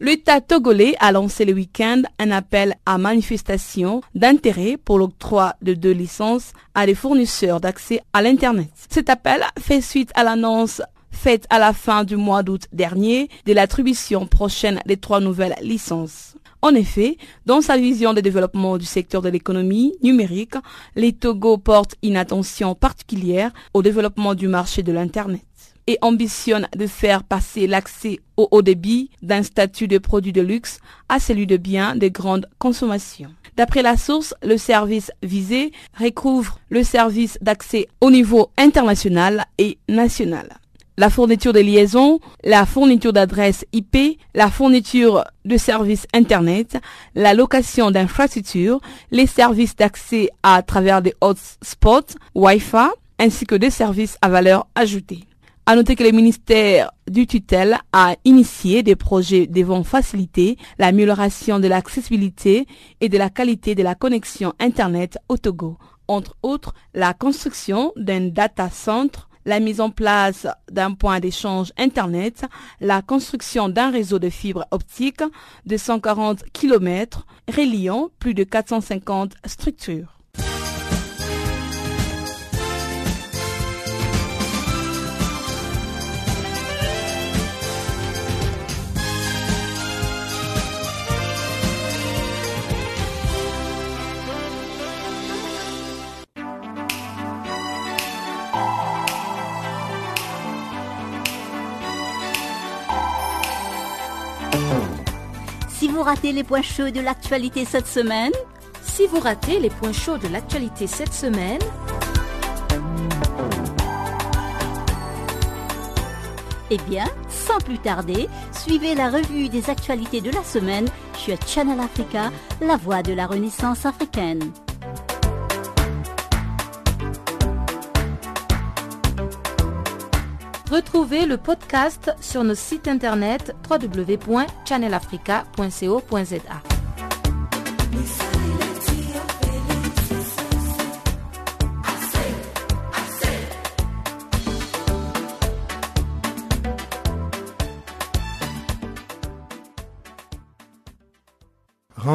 L'État togolais a lancé le week-end un appel à manifestation d'intérêt pour l'octroi de deux licences à des fournisseurs d'accès à l'Internet. Cet appel fait suite à l'annonce faite à la fin du mois d'août dernier de l'attribution prochaine des trois nouvelles licences. En effet, dans sa vision de développement du secteur de l'économie numérique, les Togo portent une attention particulière au développement du marché de l'Internet et ambitionne de faire passer l'accès au haut débit d'un statut de produit de luxe à celui de biens de grande consommation. D'après la source, le service visé recouvre le service d'accès au niveau international et national la fourniture de liaisons, la fourniture d'adresses IP, la fourniture de services Internet, la location d'infrastructures, les services d'accès à travers des hotspots, Wi-Fi, ainsi que des services à valeur ajoutée. À noter que le ministère du tutelle a initié des projets devant faciliter l'amélioration de l'accessibilité et de la qualité de la connexion Internet au Togo. Entre autres, la construction d'un data center la mise en place d'un point d'échange Internet, la construction d'un réseau de fibres optiques de 140 km reliant plus de 450 structures. Ratez les points chauds de l'actualité cette semaine, si vous ratez les points chauds de l'actualité cette semaine, eh bien, sans plus tarder, suivez la revue des actualités de la semaine sur Channel Africa, la voix de la Renaissance africaine. Retrouvez le podcast sur nos sites internet www.channelafrica.co.za.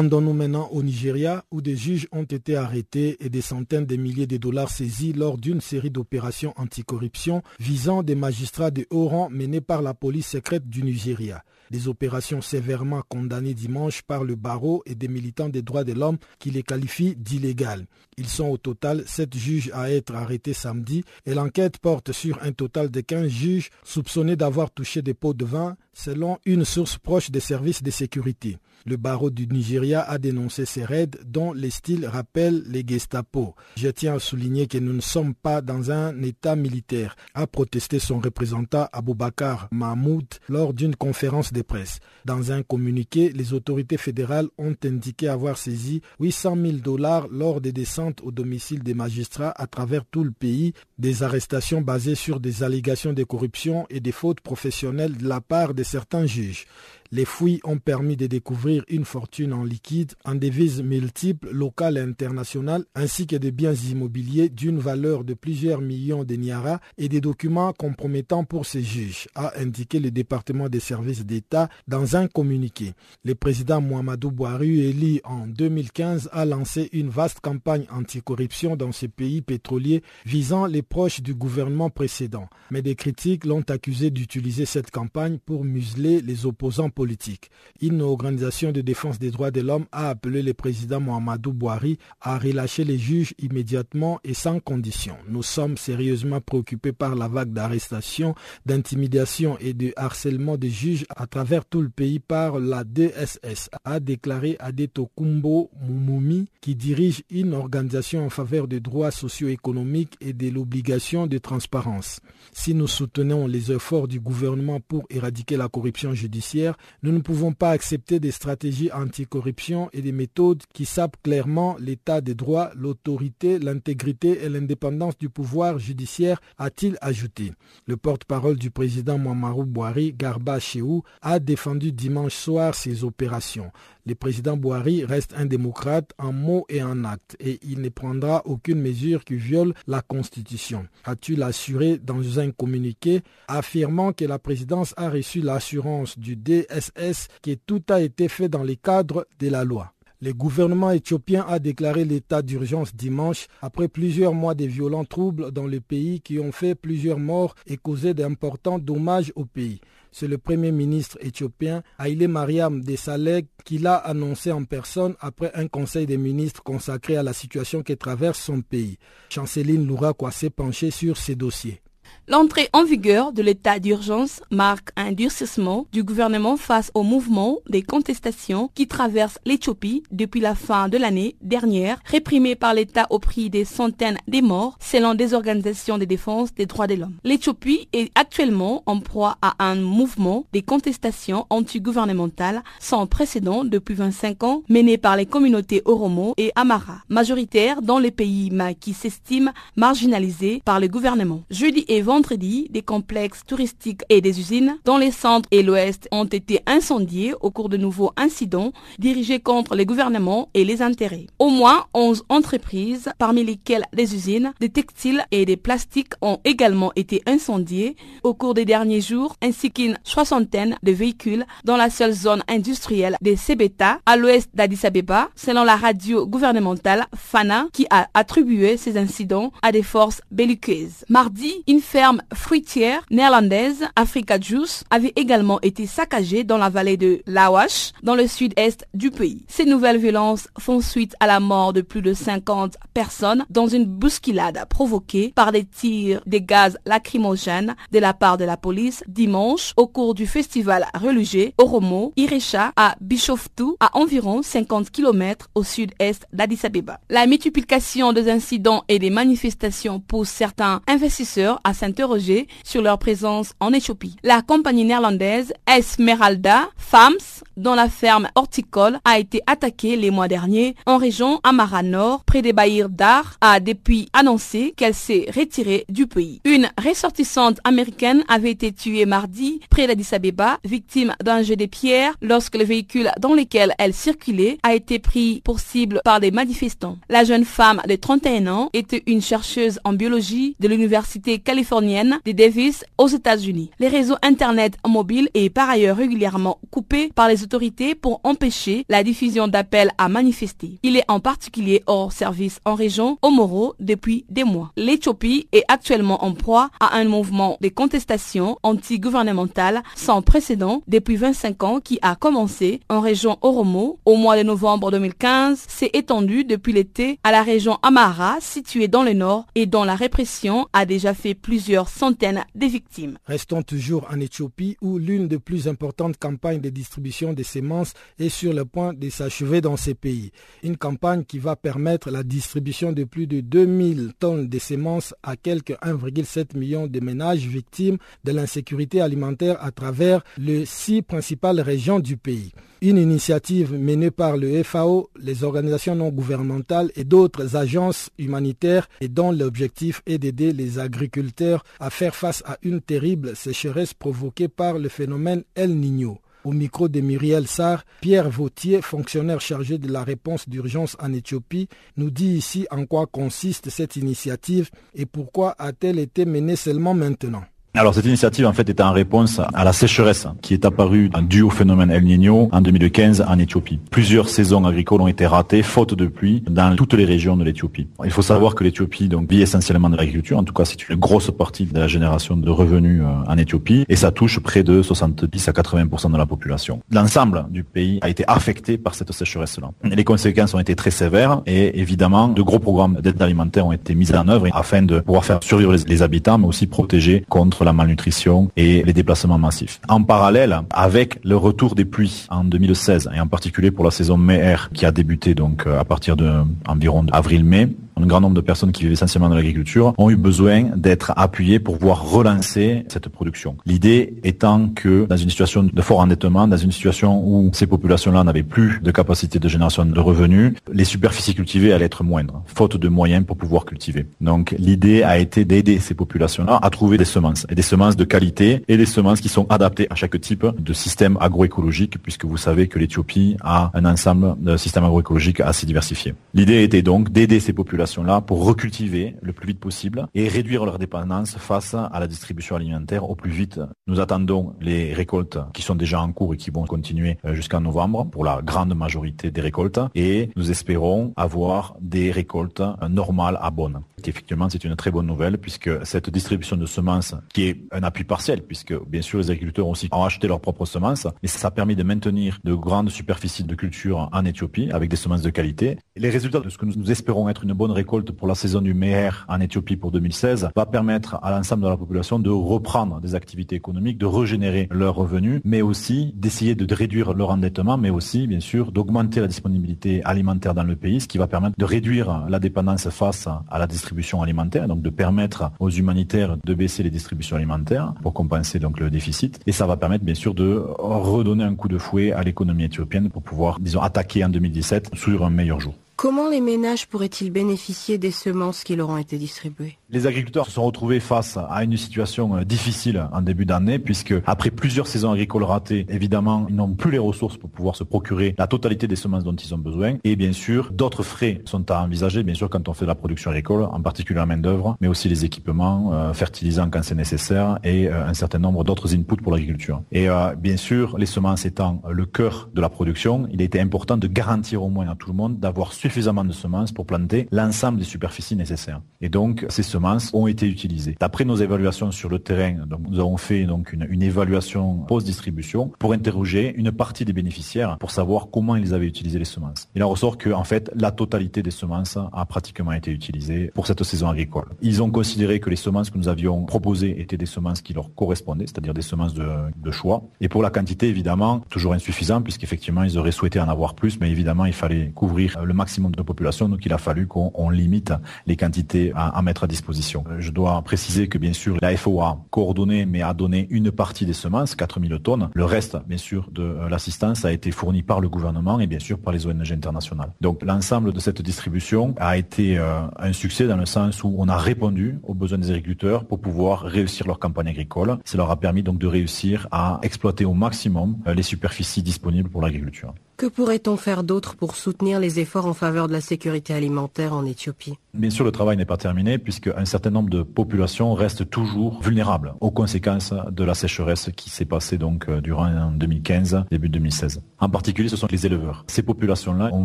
Rendons-nous maintenant au Nigeria où des juges ont été arrêtés et des centaines de milliers de dollars saisis lors d'une série d'opérations anticorruption visant des magistrats de haut rang menés par la police secrète du Nigeria. Des opérations sévèrement condamnées dimanche par le barreau et des militants des droits de l'homme qui les qualifient d'illégales. Ils sont au total sept juges à être arrêtés samedi et l'enquête porte sur un total de 15 juges soupçonnés d'avoir touché des pots de vin selon une source proche des services de sécurité. Le barreau du Nigeria a dénoncé ces raids dont les styles rappellent les Gestapo. Je tiens à souligner que nous ne sommes pas dans un état militaire, a protesté son représentant Aboubakar Mahmoud lors d'une conférence de presse. Dans un communiqué, les autorités fédérales ont indiqué avoir saisi 800 000 dollars lors des descentes au domicile des magistrats à travers tout le pays, des arrestations basées sur des allégations de corruption et des fautes professionnelles de la part de certains juges. Les fouilles ont permis de découvrir une fortune en liquide, en devises multiples, locales et internationales, ainsi que des biens immobiliers d'une valeur de plusieurs millions de niara et des documents compromettants pour ces juges, a indiqué le département des services d'État dans un communiqué. Le président Mohamedou Bouhari, élu en 2015, a lancé une vaste campagne anticorruption dans ce pays pétrolier visant les proches du gouvernement précédent. Mais des critiques l'ont accusé d'utiliser cette campagne pour museler les opposants politique. Une organisation de défense des droits de l'homme a appelé le président Mohamedou Bouhari à relâcher les juges immédiatement et sans condition. Nous sommes sérieusement préoccupés par la vague d'arrestations, d'intimidation et de harcèlement des juges à travers tout le pays par la DSS, a déclaré Adeto Kumbo Moumoumi, qui dirige une organisation en faveur des droits socio-économiques et de l'obligation de transparence. Si nous soutenons les efforts du gouvernement pour éradiquer la corruption judiciaire, nous ne pouvons pas accepter des stratégies anticorruption et des méthodes qui sapent clairement l'état des droits, l'autorité, l'intégrité et l'indépendance du pouvoir judiciaire, a-t-il ajouté. Le porte-parole du président Mouamarou Bouhari, Garba Cheou, a défendu dimanche soir ces opérations. Le président Bouhari reste un démocrate en mots et en actes et il ne prendra aucune mesure qui viole la Constitution. A-t-il assuré dans un communiqué affirmant que la présidence a reçu l'assurance du DSS que tout a été fait dans le cadre de la loi. Le gouvernement éthiopien a déclaré l'état d'urgence dimanche après plusieurs mois de violents troubles dans le pays qui ont fait plusieurs morts et causé d'importants dommages au pays. C'est le premier ministre éthiopien Haile Mariam Desalegn qui l'a annoncé en personne après un conseil des ministres consacré à la situation que traverse son pays. Chanceline Louraquois s'est penchée sur ces dossiers. L'entrée en vigueur de l'état d'urgence marque un durcissement du gouvernement face au mouvement des contestations qui traversent l'Éthiopie depuis la fin de l'année dernière, réprimé par l'État au prix des centaines de morts selon des organisations de défense des droits de l'homme. L'Éthiopie est actuellement en proie à un mouvement des contestations anti-gouvernementales sans précédent depuis 25 ans mené par les communautés Oromo et Amara, majoritaires dans les pays qui s'estiment marginalisés par le gouvernement. Jeudi et vendredi, des complexes touristiques et des usines dans les centres et l'ouest ont été incendiés au cours de nouveaux incidents dirigés contre les gouvernements et les intérêts. Au moins 11 entreprises, parmi lesquelles des usines, des textiles et des plastiques ont également été incendiées au cours des derniers jours, ainsi qu'une soixantaine de véhicules dans la seule zone industrielle des Sebeta, à l'ouest d'Addis Abeba, selon la radio gouvernementale Fana, qui a attribué ces incidents à des forces belliqueuses. Mardi, une ferme fruitière néerlandaise, Africa Juice, avait également été saccagée dans la vallée de Lawash, dans le sud-est du pays. Ces nouvelles violences font suite à la mort de plus de 50 personnes dans une bousculade provoquée par des tirs de gaz lacrymogènes de la part de la police dimanche au cours du festival religieux Oromo Irecha à Bishoftu, à environ 50 km au sud-est d'Addis Abeba. La multiplication des incidents et des manifestations pousse certains investisseurs à s'interroger sur leur présence en Éthiopie. La compagnie néerlandaise Esmeralda Farms, dont la ferme horticole a été attaquée les mois derniers en région Amara Nord, près des Bahir Dar, a depuis annoncé qu'elle s'est retirée du pays. Une ressortissante américaine avait été tuée mardi près d'Addis Abeba, victime d'un jeu de pierres lorsque le véhicule dans lequel elle circulait a été pris pour cible par des manifestants. La jeune femme de 31 ans était une chercheuse en biologie de l'université californienne de Davis aux États-Unis. Les réseaux internet mobiles est par ailleurs régulièrement coupé par les autorités pour empêcher la diffusion d'appels à manifester. Il est en particulier hors service en région Omoro depuis des mois. L'Éthiopie est actuellement en proie à un mouvement de contestation anti-gouvernementale sans précédent depuis 25 ans qui a commencé en région Oromo au mois de novembre 2015, s'est étendu depuis l'été à la région Amara située dans le nord et dont la répression a déjà fait plusieurs centaines de victimes. Restons toujours en Éthiopie où l'une des plus importantes campagnes de distribution des semences est sur le point de s'achever dans ces pays. Une campagne qui va permettre la distribution de plus de 2000 tonnes de semences à quelques 1,7 million de ménages victimes de l'insécurité alimentaire à travers les six principales régions du pays. Une initiative menée par le FAO, les organisations non gouvernementales et d'autres agences humanitaires et dont l'objectif est d'aider les agriculteurs à faire face à une terrible sécheresse provoquée par le phénomène El Niño. Au micro de Muriel Sarr, Pierre Vautier, fonctionnaire chargé de la réponse d'urgence en Éthiopie, nous dit ici en quoi consiste cette initiative et pourquoi a-t-elle été menée seulement maintenant. Alors cette initiative en fait est en réponse à la sécheresse qui est apparue due au phénomène El Niño en 2015 en Éthiopie. Plusieurs saisons agricoles ont été ratées faute de pluie dans toutes les régions de l'Éthiopie. Il faut savoir que l'Éthiopie donc vit essentiellement de l'agriculture, en tout cas c'est une grosse partie de la génération de revenus euh, en Éthiopie et ça touche près de 70 à 80% de la population. L'ensemble du pays a été affecté par cette sécheresse-là. Les conséquences ont été très sévères et évidemment de gros programmes d'aide alimentaire ont été mis en œuvre afin de pouvoir faire survivre les habitants mais aussi protéger contre la malnutrition et les déplacements massifs. En parallèle, avec le retour des pluies en 2016 et en particulier pour la saison mai qui a débuté donc euh, à partir de environ avril-mai, un grand nombre de personnes qui vivent essentiellement de l'agriculture ont eu besoin d'être appuyées pour pouvoir relancer cette production. L'idée étant que dans une situation de fort endettement, dans une situation où ces populations-là n'avaient plus de capacité de génération de revenus, les superficies cultivées allaient être moindres, faute de moyens pour pouvoir cultiver. Donc l'idée a été d'aider ces populations-là à trouver des semences, et des semences de qualité et des semences qui sont adaptées à chaque type de système agroécologique, puisque vous savez que l'Éthiopie a un ensemble de systèmes agroécologiques assez diversifiés. L'idée était donc d'aider ces populations là pour recultiver le plus vite possible et réduire leur dépendance face à la distribution alimentaire au plus vite. Nous attendons les récoltes qui sont déjà en cours et qui vont continuer euh, jusqu'en novembre pour la grande majorité des récoltes et nous espérons avoir des récoltes euh, normales à bonnes. Effectivement, c'est une très bonne nouvelle puisque cette distribution de semences, qui est un appui partiel, puisque bien sûr les agriculteurs aussi ont acheté leurs propres semences, mais ça a permis de maintenir de grandes superficies de culture en Éthiopie avec des semences de qualité. les résultats de ce que nous espérons être une bonne récolte pour la saison du Meher en Éthiopie pour 2016 va permettre à l'ensemble de la population de reprendre des activités économiques, de régénérer leurs revenus, mais aussi d'essayer de réduire leur endettement, mais aussi, bien sûr, d'augmenter la disponibilité alimentaire dans le pays, ce qui va permettre de réduire la dépendance face à la distribution alimentaire, donc de permettre aux humanitaires de baisser les distributions alimentaires pour compenser donc le déficit. Et ça va permettre, bien sûr, de redonner un coup de fouet à l'économie éthiopienne pour pouvoir, disons, attaquer en 2017 sur un meilleur jour. Comment les ménages pourraient-ils bénéficier des semences qui leur ont été distribuées? Les agriculteurs se sont retrouvés face à une situation euh, difficile en début d'année puisque après plusieurs saisons agricoles ratées, évidemment, ils n'ont plus les ressources pour pouvoir se procurer la totalité des semences dont ils ont besoin. Et bien sûr, d'autres frais sont à envisager, bien sûr, quand on fait de la production agricole, en particulier la main d'œuvre, mais aussi les équipements, euh, fertilisants quand c'est nécessaire et euh, un certain nombre d'autres inputs pour l'agriculture. Et bien sûr, les semences étant le cœur de la production, il était important de garantir au moins à tout le monde d'avoir suffisamment de semences pour planter l'ensemble des superficies nécessaires. Et donc, ces semences ont été utilisées. D'après nos évaluations sur le terrain, nous avons fait donc une, évaluation post-distribution pour interroger une partie des bénéficiaires pour savoir comment ils avaient utilisé les semences. Il en ressort que en fait la totalité des semences a pratiquement été utilisée pour cette saison agricole. Ils ont considéré que les semences que nous avions proposées étaient des semences qui leur correspondaient, c'est-à-dire des semences de, choix. Et pour la quantité, évidemment, toujours insuffisant puisqu'effectivement ils auraient souhaité en avoir plus, mais évidemment il fallait couvrir le maximum de la population, donc il a fallu qu'on limite les quantités à mettre à disposition euh, je dois préciser que bien sûr la FO a coordonné mais a donné une partie des semences, 4000 tonnes. Le reste, bien sûr, de euh, l'assistance a été fourni par le gouvernement et bien sûr par les ONG internationales. Donc l'ensemble de cette distribution a été euh, un succès dans le sens où on a répondu aux besoins des agriculteurs pour pouvoir réussir leur campagne agricole. Ça leur a permis donc de réussir à exploiter au maximum les superficies disponibles pour l'agriculture. Que pourrait-on faire d'autre pour soutenir les efforts en faveur de la sécurité alimentaire en Éthiopie? Bien sûr, le travail n'est pas terminé puisque un certain nombre de populations restent toujours vulnérables aux conséquences de la sécheresse qui s'est passée donc euh, durant 2015, début 2016. En particulier, ce sont les éleveurs. Ces populations-là ont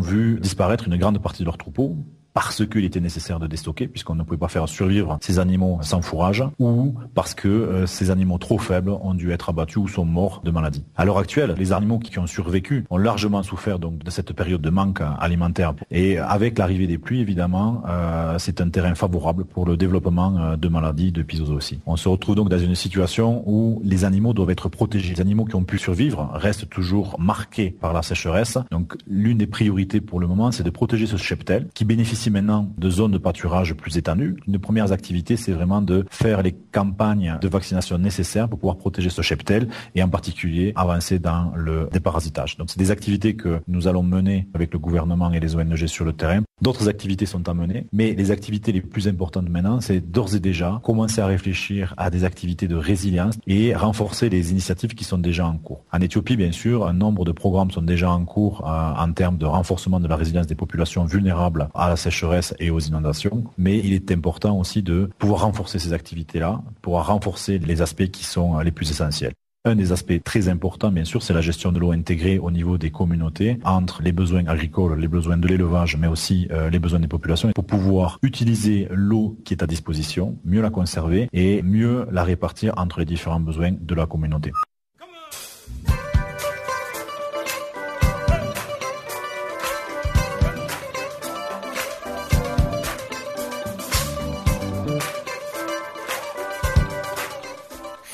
vu disparaître une grande partie de leurs troupeaux parce qu'il était nécessaire de déstocker, puisqu'on ne pouvait pas faire survivre ces animaux sans fourrage, ou parce que euh, ces animaux trop faibles ont dû être abattus ou sont morts de maladie. À l'heure actuelle, les animaux qui, ont survécu ont largement souffert donc de cette période de manque alimentaire. Et avec l'arrivée des pluies, évidemment, euh, c'est un terrain favorable pour le développement euh, de maladies de aussi. On se retrouve donc dans une situation où les animaux doivent être protégés. Les animaux qui ont pu survivre restent toujours marqués par la sécheresse. Donc l'une des priorités pour le moment, c'est de protéger ce cheptel qui bénéficie maintenant de zones de pâturage plus étendues. Une des premières activités, c'est vraiment de faire les campagnes de vaccination nécessaires pour pouvoir protéger ce cheptel et en particulier avancer dans le déparasitage. Donc c'est des activités que nous allons mener avec le gouvernement et les ONG sur le terrain. D'autres activités sont à mener, mais les activités les plus importantes maintenant, c'est d'ores et déjà commencer à réfléchir à des activités de résilience et renforcer les initiatives qui sont déjà en cours. En Éthiopie, bien sûr, un nombre de programmes sont déjà en cours euh, en termes de renforcement de la résilience des populations vulnérables à la sécheresse et aux inondations. Mais il est important aussi de pouvoir renforcer ces activités-là, pouvoir renforcer les aspects qui sont les plus essentiels. Un des aspects très importants, bien sûr, c'est la gestion de l'eau intégrée au niveau des communautés, entre les besoins agricoles, les besoins de l'élevage, mais aussi euh, les besoins des populations, pour pouvoir utiliser l'eau qui est à disposition, mieux la conserver et mieux la répartir entre les différents besoins de la communauté.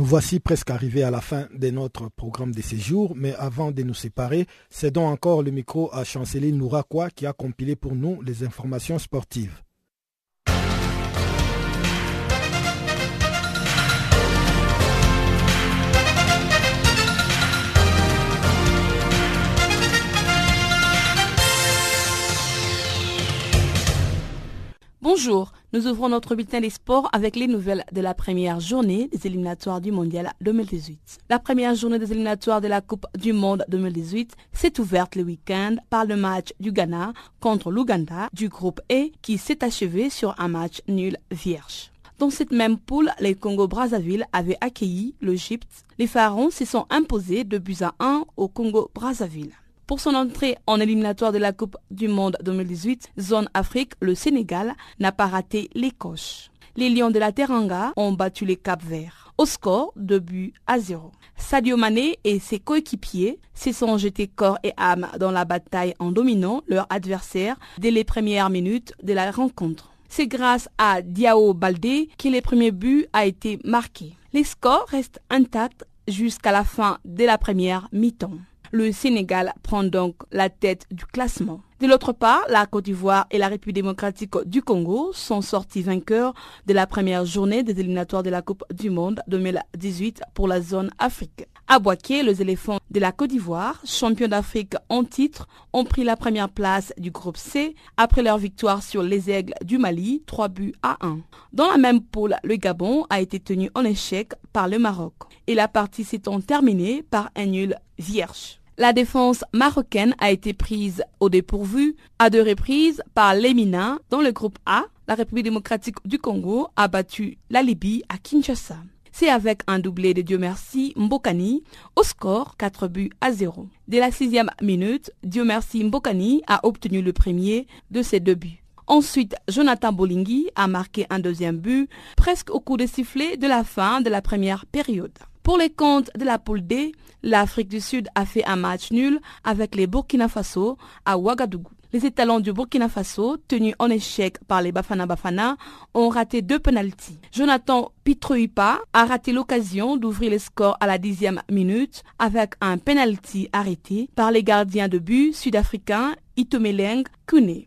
Nous voici presque arrivés à la fin de notre programme de séjour, mais avant de nous séparer, cédons encore le micro à Chanceline Nourakoua qui a compilé pour nous les informations sportives. Bonjour, nous ouvrons notre bulletin des sports avec les nouvelles de la première journée des éliminatoires du Mondial 2018. La première journée des éliminatoires de la Coupe du Monde 2018 s'est ouverte le week-end par le match du Ghana contre l'Ouganda du groupe E qui s'est achevé sur un match nul vierge. Dans cette même poule, les Congo-Brazzaville avaient accueilli l'Égypte. Les Pharaons se sont imposés de buts à 1 au Congo-Brazzaville. Pour son entrée en éliminatoire de la Coupe du Monde 2018, zone Afrique, le Sénégal n'a pas raté les coches. Les Lions de la Teranga ont battu les Cap Verts au score de buts à zéro. Sadio Mané et ses coéquipiers se sont jetés corps et âme dans la bataille en dominant leur adversaire dès les premières minutes de la rencontre. C'est grâce à Diao Baldé que le premier but a été marqué. Les scores restent intacts jusqu'à la fin de la première mi-temps. Le Sénégal prend donc la tête du classement. De l'autre part, la Côte d'Ivoire et la République démocratique du Congo sont sortis vainqueurs de la première journée des éliminatoires de la Coupe du Monde 2018 pour la zone Afrique. À Boaké, les éléphants de la Côte d'Ivoire, champions d'Afrique en titre, ont pris la première place du groupe C après leur victoire sur les aigles du Mali, 3 buts à 1. Dans la même poule, le Gabon a été tenu en échec par le Maroc et la partie s'étant terminée par un nul vierge. La défense marocaine a été prise au dépourvu à deux reprises par l'Emina dans le groupe A. La République démocratique du Congo a battu la Libye à Kinshasa. C'est avec un doublé de Dieu merci Mbokani au score 4 buts à 0. Dès la sixième minute, Dieu merci Mbokani a obtenu le premier de ses deux buts. Ensuite, Jonathan Bolingui a marqué un deuxième but presque au coup de sifflet de la fin de la première période. Pour les comptes de la poule D, l'Afrique du Sud a fait un match nul avec les Burkina Faso à Ouagadougou. Les étalons du Burkina Faso, tenus en échec par les Bafana Bafana, ont raté deux penalties. Jonathan Pitroipa a raté l'occasion d'ouvrir le score à la dixième minute avec un penalty arrêté par les gardiens de but sud-africains Itomeleng Kune.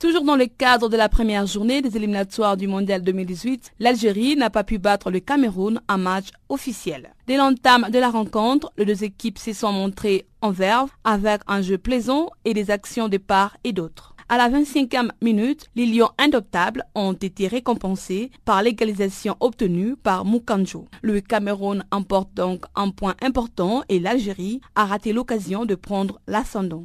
Toujours dans le cadre de la première journée des éliminatoires du Mondial 2018, l'Algérie n'a pas pu battre le Cameroun en match officiel. Dès l'entame de la rencontre, les deux équipes se sont montrées en verve avec un jeu plaisant et des actions de part et d'autre. À la 25e minute, les Lions indoptables ont été récompensés par l'égalisation obtenue par Mukanjo. Le Cameroun emporte donc un point important et l'Algérie a raté l'occasion de prendre l'ascendant.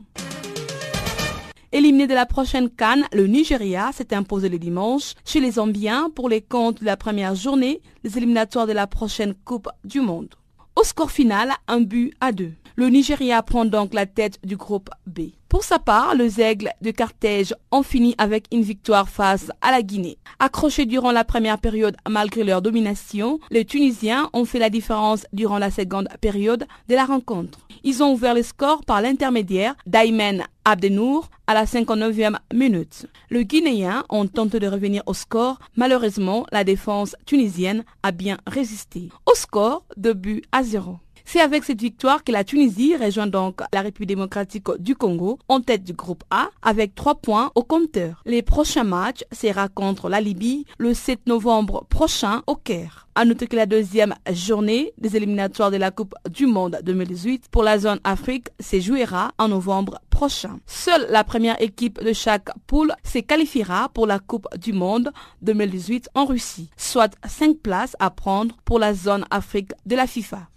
Éliminé de la prochaine Cannes, le Nigeria s'est imposé le dimanche chez les Zambiens pour les comptes de la première journée des éliminatoires de la prochaine Coupe du Monde. Au score final, un but à deux. Le Nigeria prend donc la tête du groupe B. Pour sa part, les aigles de Carthage ont fini avec une victoire face à la Guinée. Accrochés durant la première période malgré leur domination, les Tunisiens ont fait la différence durant la seconde période de la rencontre. Ils ont ouvert le score par l'intermédiaire d'Aymen Abdenour à la 59e minute. Le Guinéen ont tenté de revenir au score. Malheureusement, la défense tunisienne a bien résisté. Au score, de but à zéro. C'est avec cette victoire que la Tunisie rejoint donc la République démocratique du Congo en tête du groupe A avec trois points au compteur. Les prochains matchs sera contre la Libye le 7 novembre prochain au Caire. À noter que la deuxième journée des éliminatoires de la Coupe du Monde 2018 pour la zone Afrique se jouera en novembre prochain. Seule la première équipe de chaque poule se qualifiera pour la Coupe du Monde 2018 en Russie, soit cinq places à prendre pour la zone Afrique de la FIFA.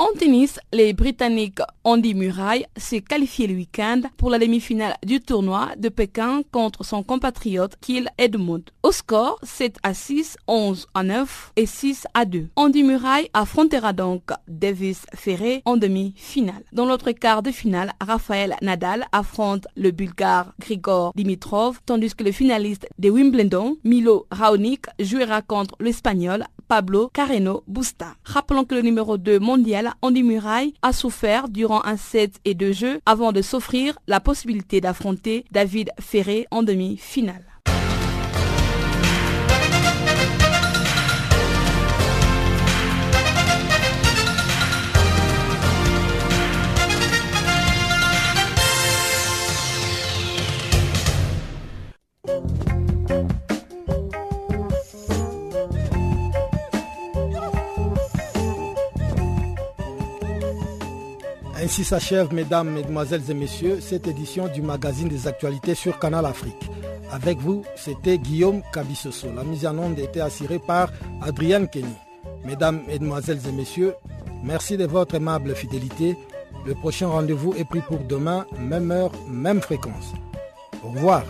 En tennis, les Britanniques Andy Murray s'est qualifié le week-end pour la demi-finale du tournoi de Pékin contre son compatriote Kiel Edmund. Au score 7 à 6, 11 à 9 et 6 à 2. Andy Murray affrontera donc Davis Ferré en demi-finale. Dans l'autre quart de finale, Rafael Nadal affronte le Bulgare Grigor Dimitrov, tandis que le finaliste de Wimbledon, Milo Raonic, jouera contre l'Espagnol Pablo Carreno Busta. Rappelons que le numéro 2 mondial, Andy Murray, a souffert durant un set et deux jeux avant de s'offrir la possibilité d'affronter David Ferré en demi-finale. Ainsi s'achève, mesdames, mesdemoiselles et messieurs, cette édition du magazine des actualités sur Canal Afrique. Avec vous, c'était Guillaume Cabissoso. La mise en onde était assurée par Adrienne Kenny. Mesdames, mesdemoiselles et messieurs, merci de votre aimable fidélité. Le prochain rendez-vous est pris pour demain, même heure, même fréquence. Au revoir.